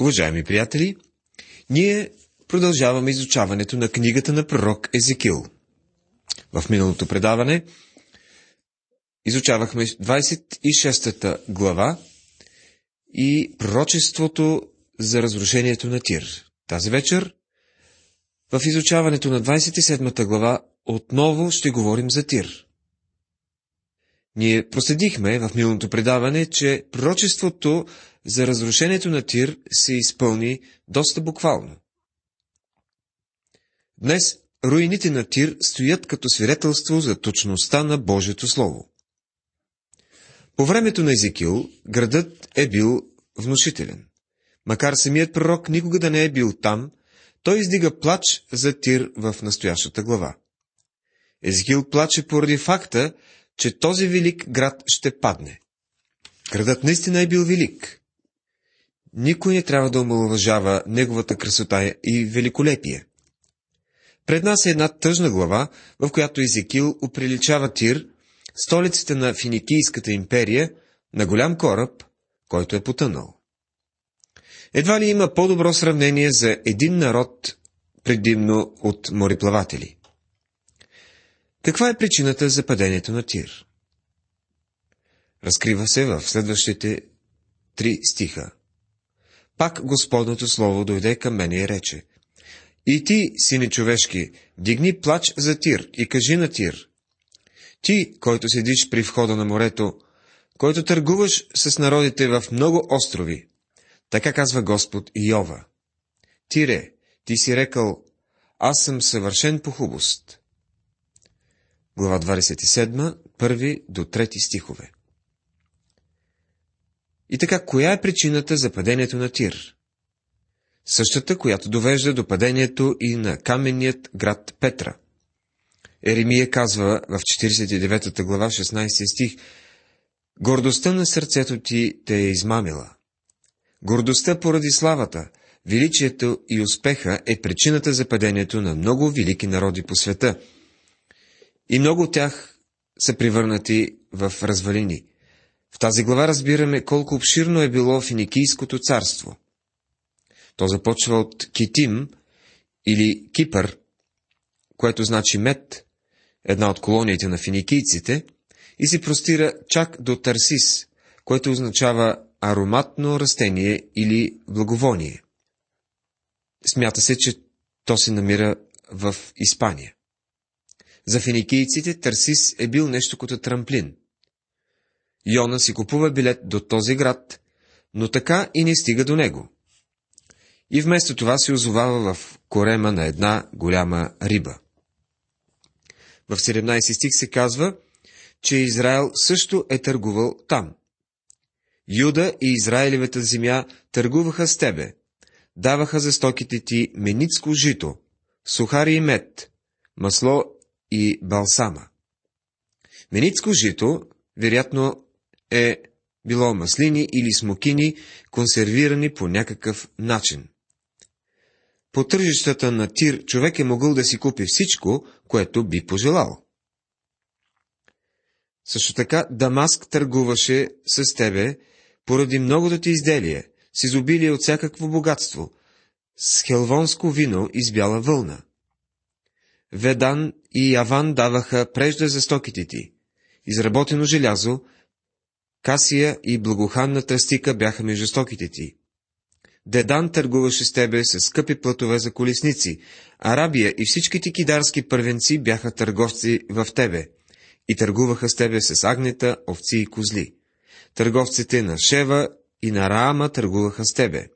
Уважаеми приятели, ние продължаваме изучаването на книгата на пророк Езекил. В миналото предаване изучавахме 26-та глава и пророчеството за разрушението на Тир. Тази вечер в изучаването на 27-та глава отново ще говорим за Тир. Ние проследихме в миналото предаване, че пророчеството за разрушението на Тир се изпълни доста буквално. Днес руините на Тир стоят като свидетелство за точността на Божието Слово. По времето на Езекил градът е бил внушителен. Макар самият пророк никога да не е бил там, той издига плач за Тир в настоящата глава. Езекил плаче поради факта, че този велик град ще падне. Градът наистина е бил велик. Никой не трябва да омалуважава неговата красота и великолепие. Пред нас е една тъжна глава, в която Езекил оприличава Тир, столицата на Финикийската империя, на голям кораб, който е потънал. Едва ли има по-добро сравнение за един народ, предимно от мореплаватели. Каква е причината за падението на Тир? Разкрива се в следващите три стиха. Пак Господното Слово дойде към мене и рече. И ти, сине човешки, дигни плач за Тир и кажи на Тир. Ти, който седиш при входа на морето, който търгуваш с народите в много острови, така казва Господ Йова. Тире, ти си рекал, аз съм съвършен по хубост. Глава 27, първи до трети стихове. И така, коя е причината за падението на Тир? Същата, която довежда до падението и на каменният град Петра. Еремия казва в 49 глава 16 стих Гордостта на сърцето ти те е измамила. Гордостта поради славата, величието и успеха е причината за падението на много велики народи по света. И много от тях са превърнати в развалини – в тази глава разбираме колко обширно е било Финикийското царство. То започва от Китим или Кипър, което значи мед, една от колониите на финикийците, и се простира чак до Тарсис, което означава ароматно растение или благовоние. Смята се, че то се намира в Испания. За финикийците Тарсис е бил нещо като трамплин – Йона си купува билет до този град, но така и не стига до него. И вместо това се озовава в корема на една голяма риба. В 17 стих се казва, че Израел също е търгувал там. Юда и Израилевата земя търгуваха с тебе, даваха за стоките ти меницко жито, сухари и мед, масло и балсама. Меницко жито, вероятно, е било маслини или смокини, консервирани по някакъв начин. По тържищата на Тир човек е могъл да си купи всичко, което би пожелал. Също така Дамаск търгуваше с тебе поради многото ти изделие, с изобилие от всякакво богатство, с хелвонско вино и бяла вълна. Ведан и Яван даваха прежда за стоките ти, изработено желязо, Касия и благоханна тръстика бяха между стоките ти. Дедан търгуваше с тебе с скъпи платове за колесници, Арабия и всички ти кидарски първенци бяха търговци в тебе и търгуваха с тебе с агнета, овци и козли. Търговците на Шева и на Раама търгуваха с тебе.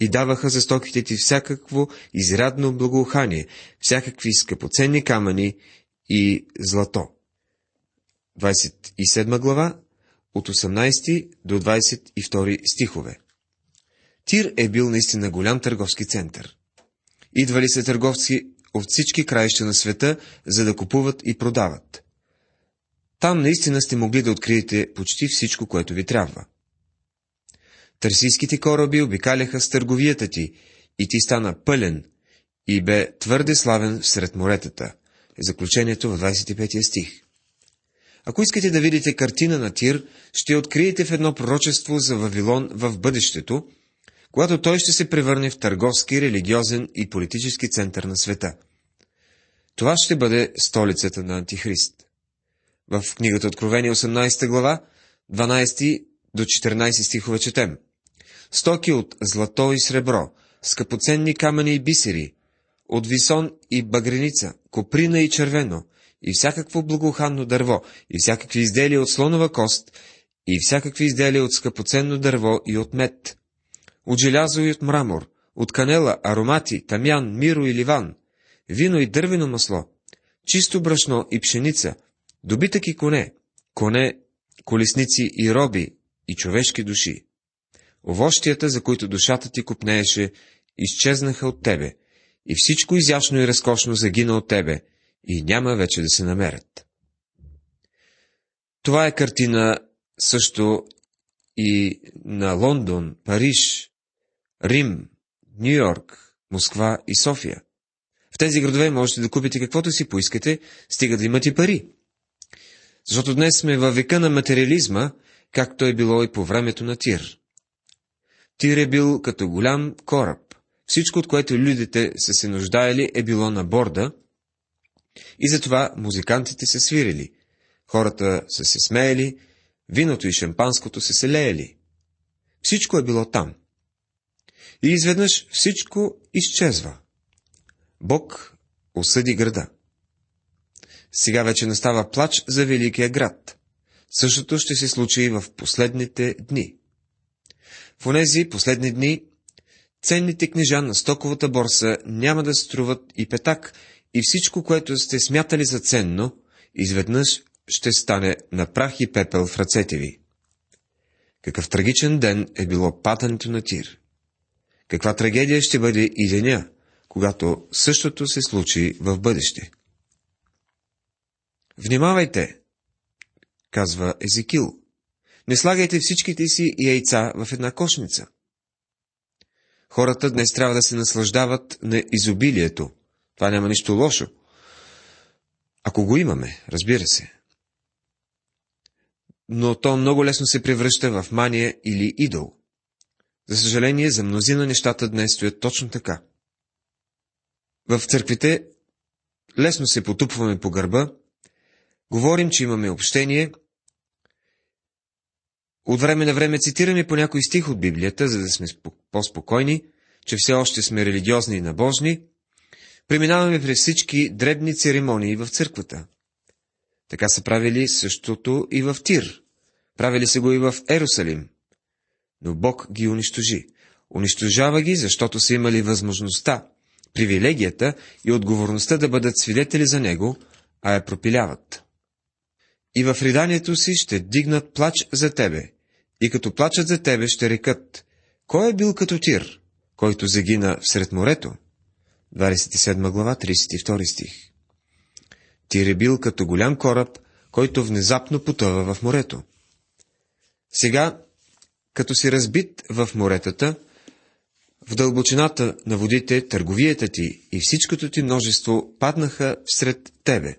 И даваха за стоките ти всякакво изрядно благоухание, всякакви скъпоценни камъни и злато. 27 глава, от 18 до 22 стихове. Тир е бил наистина голям търговски център. Идвали се търговци от всички краища на света, за да купуват и продават. Там наистина сте могли да откриете почти всичко, което ви трябва. Търсийските кораби обикаляха с търговията ти, и ти стана пълен, и бе твърде славен сред моретата. Заключението в 25 стих. Ако искате да видите картина на Тир, ще откриете в едно пророчество за Вавилон в бъдещето, когато той ще се превърне в търговски, религиозен и политически център на света. Това ще бъде столицата на Антихрист. В книгата Откровение 18 глава, 12 до 14 стихове четем. Стоки от злато и сребро, скъпоценни камъни и бисери, от висон и багреница, коприна и червено, и всякакво благоуханно дърво, и всякакви изделия от слонова кост, и всякакви изделия от скъпоценно дърво и от мед, от желязо и от мрамор, от канела, аромати, тамян, миро и ливан, вино и дървено масло, чисто брашно и пшеница, добитък и коне, коне, колесници и роби и човешки души. Овощията, за които душата ти купнееше, изчезнаха от тебе, и всичко изящно и разкошно загина от тебе, и няма вече да се намерят. Това е картина също и на Лондон, Париж, Рим, Нью Йорк, Москва и София. В тези градове можете да купите каквото си поискате, стига да имате пари. Защото днес сме във века на материализма, както е било и по времето на Тир. Тир е бил като голям кораб. Всичко, от което людите са се нуждаели, е било на борда, и затова музикантите се свирили, хората са се смеели, виното и шампанското се леели. Всичко е било там. И изведнъж всичко изчезва. Бог осъди града. Сега вече настава плач за Великия град. Същото ще се случи и в последните дни. В онези последни дни ценните книжа на стоковата борса няма да струват и петак, и всичко, което сте смятали за ценно, изведнъж ще стане на прах и пепел в ръцете ви. Какъв трагичен ден е било падането на Тир. Каква трагедия ще бъде и деня, когато същото се случи в бъдеще. Внимавайте, казва Езекил. Не слагайте всичките си яйца в една кошница. Хората днес трябва да се наслаждават на изобилието. Това няма нищо лошо. Ако го имаме, разбира се. Но то много лесно се превръща в мания или идол. За съжаление, за мнозина нещата днес стоят точно така. В църквите лесно се потупваме по гърба, говорим, че имаме общение, от време на време цитираме по някой стих от Библията, за да сме по-спокойни, че все още сме религиозни и набожни, преминаваме през всички дребни церемонии в църквата. Така са правили същото и в Тир. Правили се го и в Ерусалим. Но Бог ги унищожи. Унищожава ги, защото са имали възможността, привилегията и отговорността да бъдат свидетели за Него, а я пропиляват. И в riданието си ще дигнат плач за тебе, и като плачат за тебе ще рекат, кой е бил като Тир, който загина всред морето? 27 глава, 32 стих. Тир е бил като голям кораб, който внезапно потъва в морето. Сега, като си разбит в моретата, в дълбочината на водите, търговията ти и всичкото ти множество паднаха всред тебе.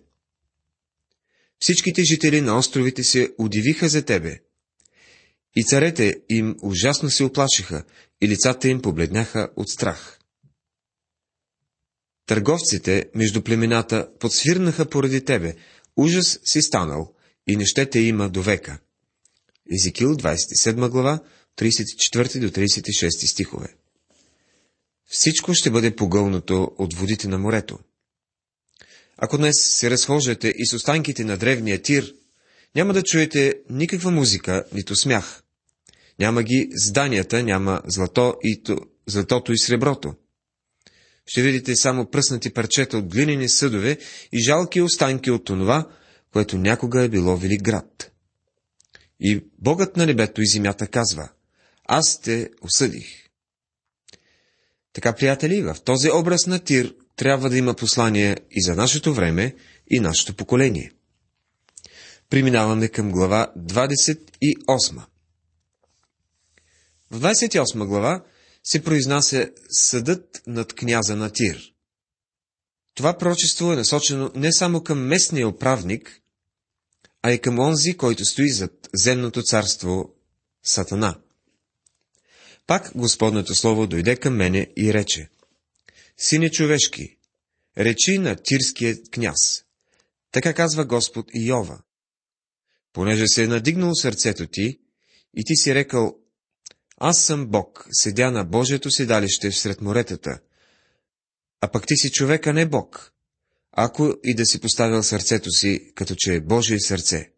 Всичките жители на островите се удивиха за тебе. И царете им ужасно се оплашиха, и лицата им побледняха от страх. Търговците между племената подсвирнаха поради тебе, ужас си станал и не ще те има до века. Езикил, 27 глава, 34 до 36 стихове. Всичко ще бъде погълнато от водите на морето. Ако днес се разхождате и с останките на древния тир, няма да чуете никаква музика, нито смях. Няма ги зданията, няма злато и то, златото и среброто ще видите само пръснати парчета от глинени съдове и жалки останки от онова, което някога е било велик град. И Богът на небето и земята казва, аз те осъдих. Така, приятели, в този образ на Тир трябва да има послание и за нашето време и нашето поколение. Преминаваме към глава 28. В 28 глава се произнася съдът над княза на Тир. Това прочество е насочено не само към местния управник, а и към онзи, който стои зад земното царство Сатана. Пак Господното Слово дойде към мене и рече, Сине човешки, речи на тирския княз. Така казва Господ Йова. Понеже се е надигнало сърцето ти, и ти си рекал, аз съм Бог, седя на Божието седалище всред моретата, а пък ти си човек, а не Бог, ако и да си поставил сърцето си, като че е Божие сърце.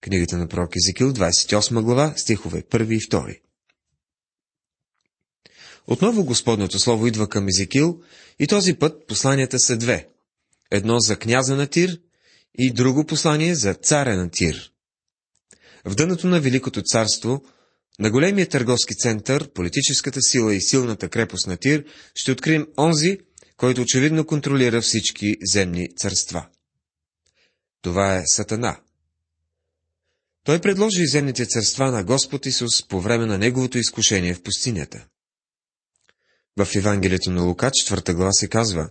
Книгата на пророк Езекил, 28 глава, стихове 1 и 2. Отново Господното Слово идва към Езекил и този път посланията са две. Едно за княза на Тир и друго послание за царя на Тир. В дъното на Великото царство, на големия търговски център, политическата сила и силната крепост на Тир, ще открием онзи, който очевидно контролира всички земни царства. Това е Сатана. Той предложи земните царства на Господ Исус по време на Неговото изкушение в пустинята. В Евангелието на Лука, 4 глава се казва,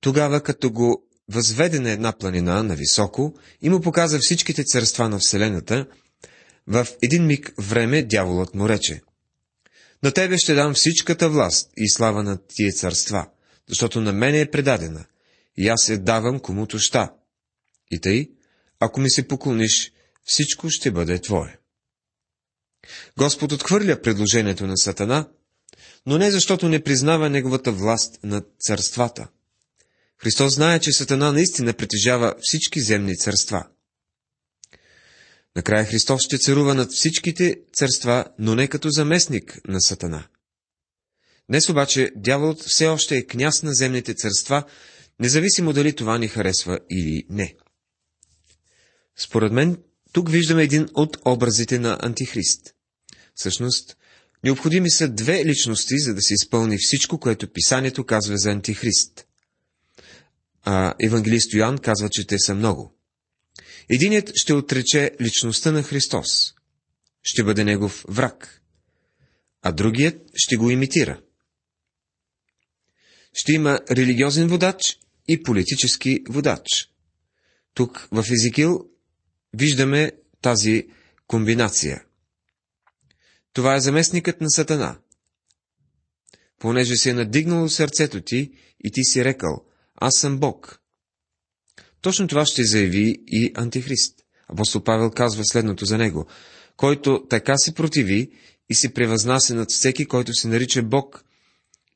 Тогава, като го възведе на една планина на високо и му показа всичките царства на Вселената, в един миг време дяволът му рече, На тебе ще дам всичката власт и слава на тия царства, защото на мене е предадена, и аз се давам комуто ща. И тъй, ако ми се поклониш, всичко ще бъде твое. Господ отхвърля предложението на Сатана, но не защото не признава неговата власт над царствата. Христос знае, че Сатана наистина притежава всички земни царства. Накрая Христос ще царува над всичките царства, но не като заместник на Сатана. Днес обаче дяволът все още е княз на земните царства, независимо дали това ни харесва или не. Според мен, тук виждаме един от образите на Антихрист. Всъщност, необходими са две личности, за да се изпълни всичко, което писанието казва за Антихрист. А евангелист Йоанн казва, че те са много. Единият ще отрече личността на Христос. Ще бъде негов враг. А другият ще го имитира. Ще има религиозен водач и политически водач. Тук в Езикил виждаме тази комбинация. Това е заместникът на Сатана. Понеже се е надигнало сърцето ти и ти си рекал, аз съм Бог. Точно това ще заяви и Антихрист. Апостол Павел казва следното за него, който така се противи и се превъзнася над всеки, който се нарича Бог,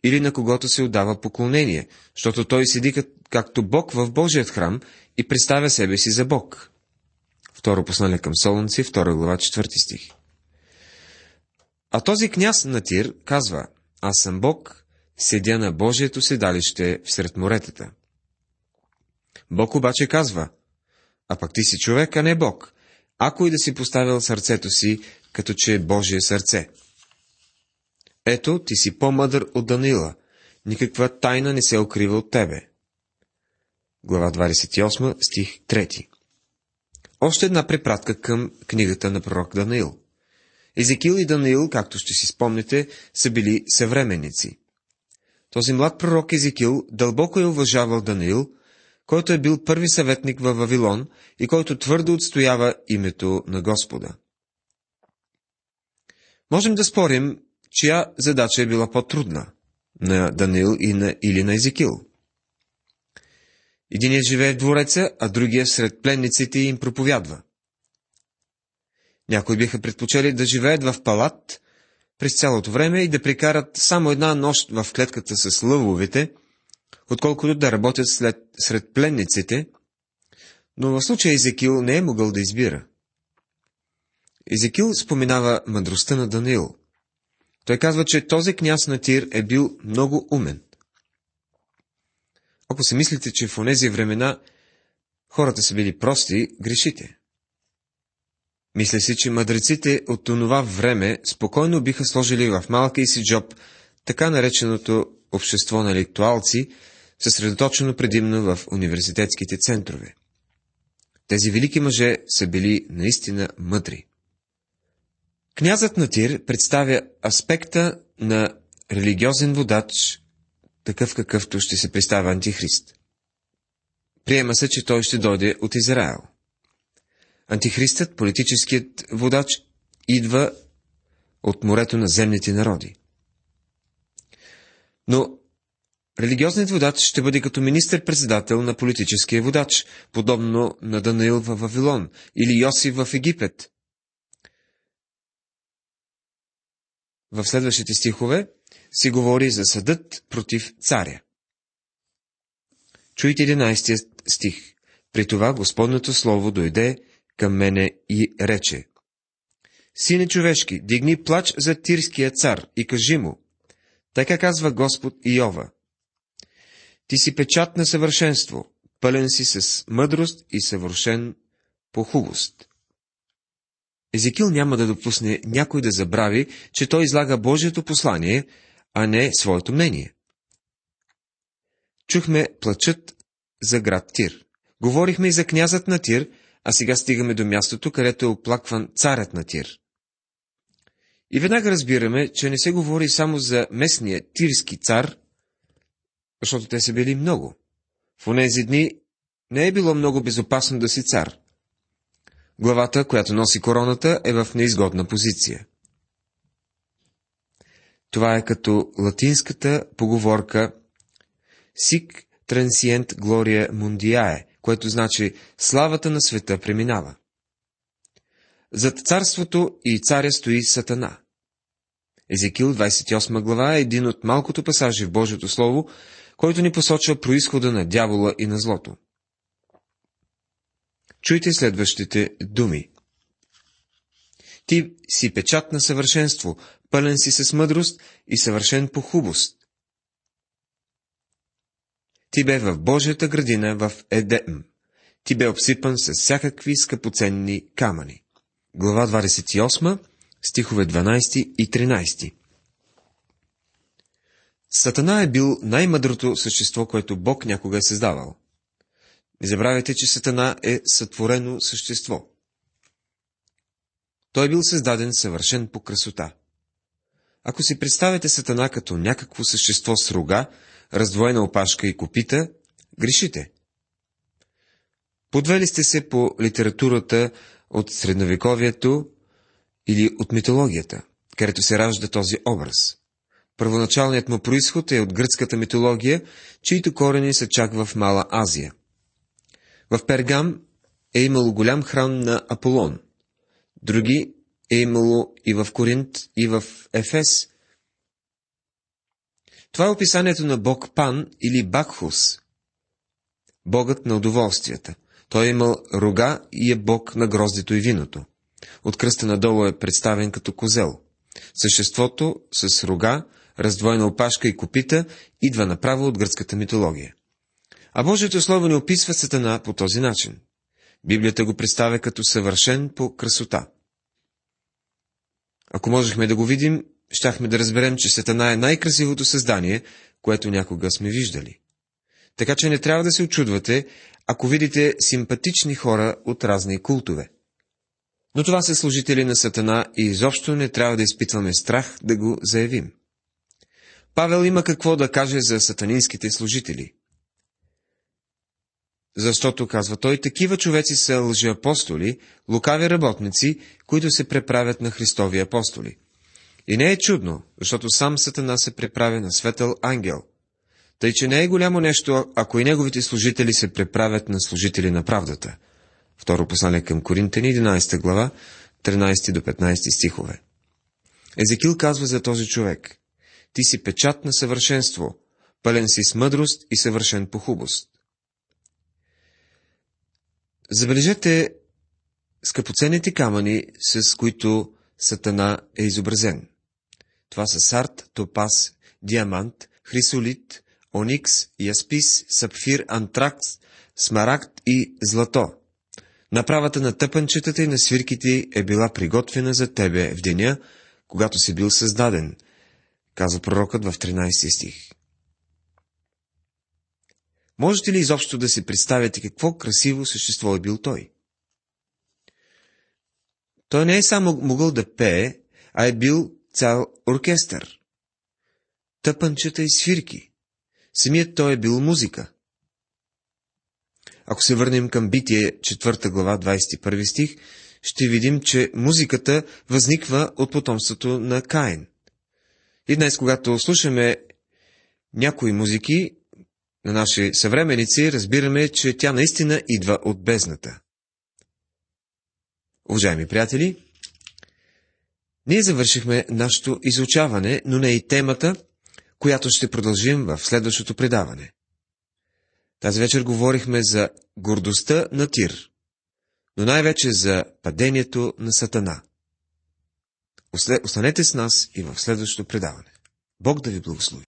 или на когото се отдава поклонение, защото той седи както Бог в Божият храм и представя себе си за Бог. Второ послание към Солунци, 2 глава, 4 стих. А този княз на Тир казва, аз съм Бог, седя на Божието седалище всред моретата. Бог обаче казва, а пък ти си човек, а не Бог, ако и да си поставил сърцето си, като че е Божие сърце. Ето, ти си по-мъдър от Данила, никаква тайна не се укрива от тебе. Глава 28, стих 3 Още една препратка към книгата на пророк Даниил. Езекил и Даниил, както ще си спомните, са били съвременници. Този млад пророк Езекил дълбоко е уважавал Даниил, който е бил първи съветник във Вавилон и който твърдо отстоява името на Господа. Можем да спорим, чия задача е била по-трудна – на Даниил и на, или на Езекил. Единият живее в двореца, а другия сред пленниците им проповядва. Някои биха предпочели да живеят в палат през цялото време и да прекарат само една нощ в клетката с лъвовете, отколкото да работят след, сред пленниците, но в случая Езекил не е могъл да избира. Езекил споменава мъдростта на Даниил. Той казва, че този княз на Тир е бил много умен. Ако се мислите, че в онези времена хората са били прости, грешите. Мисля си, че мъдреците от това време спокойно биха сложили в малкия си джоб така нареченото общество на лектуалци, съсредоточено предимно в университетските центрове. Тези велики мъже са били наистина мъдри. Князът на Тир представя аспекта на религиозен водач, такъв какъвто ще се представя Антихрист. Приема се, че той ще дойде от Израел. Антихристът, политическият водач, идва от морето на земните народи. Но религиозният водач ще бъде като министър-председател на политическия водач, подобно на Данаил в Вавилон или Йосиф в Египет. В следващите стихове си говори за съдът против царя. Чуйте 11 стих. При това Господното Слово дойде към мене и рече. Сине човешки, дигни плач за тирския цар и кажи му. Така казва Господ Иова. Ти си печат на съвършенство, пълен си с мъдрост и съвършен по хубост. Езекил няма да допусне някой да забрави, че той излага Божието послание, а не своето мнение. Чухме плачът за град Тир. Говорихме и за князът на Тир, а сега стигаме до мястото, където е оплакван царят на Тир. И веднага разбираме, че не се говори само за местния тирски цар, защото те са били много. В онези дни не е било много безопасно да си цар. Главата, която носи короната, е в неизгодна позиция. Това е като латинската поговорка Сик трансиент глория мундиае, което значи славата на света преминава. Зад царството и царя стои Сатана. Езекил 28 глава е един от малкото пасажи в Божието Слово, който ни посочва происхода на дявола и на злото. Чуйте следващите думи. Ти си печат на съвършенство, пълен си с мъдрост и съвършен по хубост. Ти бе в Божията градина в Едем. Ти бе обсипан с всякакви скъпоценни камъни. Глава 28, стихове 12 и 13. Сатана е бил най-мъдрото същество, което Бог някога е създавал. Не забравяйте, че Сатана е сътворено същество. Той е бил създаден съвършен по красота. Ако си представите Сатана като някакво същество с рога, раздвоена опашка и копита, грешите. Подвели сте се по литературата от средновековието или от митологията, където се ражда този образ. Първоначалният му происход е от гръцката митология, чието корени са чак в Мала Азия. В Пергам е имало голям храм на Аполон. Други е имало и в Коринт, и в Ефес. Това е описанието на бог Пан или Бакхус, богът на удоволствията. Той е имал рога и е бог на гроздето и виното. От кръста надолу е представен като козел. Съществото с рога, раздвоена опашка и копита идва направо от гръцката митология. А Божието Слово ни описва Сатана по този начин. Библията го представя като съвършен по красота. Ако можехме да го видим, щяхме да разберем, че Сатана е най-красивото създание, което някога сме виждали. Така че не трябва да се очудвате, ако видите симпатични хора от разни култове. Но това са служители на Сатана и изобщо не трябва да изпитваме страх да го заявим. Павел има какво да каже за сатанинските служители. Защото, казва той, такива човеци са лжеапостоли, лукави работници, които се преправят на Христови апостоли. И не е чудно, защото сам Сатана се преправя на светъл ангел. Тъй, че не е голямо нещо, ако и неговите служители се преправят на служители на правдата. Второ послание към Коринтени, 11 глава, 13 до 15 стихове. Езекил казва за този човек. Ти си печат на съвършенство, пълен си с мъдрост и съвършен по хубост. Забележете скъпоценните камъни, с които Сатана е изобразен. Това са сарт, топас, диамант, хрисолит, оникс, яспис, сапфир, антракс, смарагд и злато. Направата на тъпанчетата и на свирките е била приготвена за тебе в деня, когато си бил създаден, казва пророкът в 13 стих. Можете ли изобщо да си представите какво красиво същество е бил той? Той не е само могъл да пее, а е бил цял оркестър. Тъпанчета и свирки. Самият той е бил музика. Ако се върнем към Битие, 4 глава, 21 стих, ще видим, че музиката възниква от потомството на Каин. И днес, когато слушаме някои музики на наши съвременици, разбираме, че тя наистина идва от бездната. Уважаеми приятели, ние завършихме нашето изучаване, но не и темата, която ще продължим в следващото предаване. Тази вечер говорихме за гордостта на Тир, но най-вече за падението на Сатана. Останете с нас и в следващото предаване. Бог да ви благослови.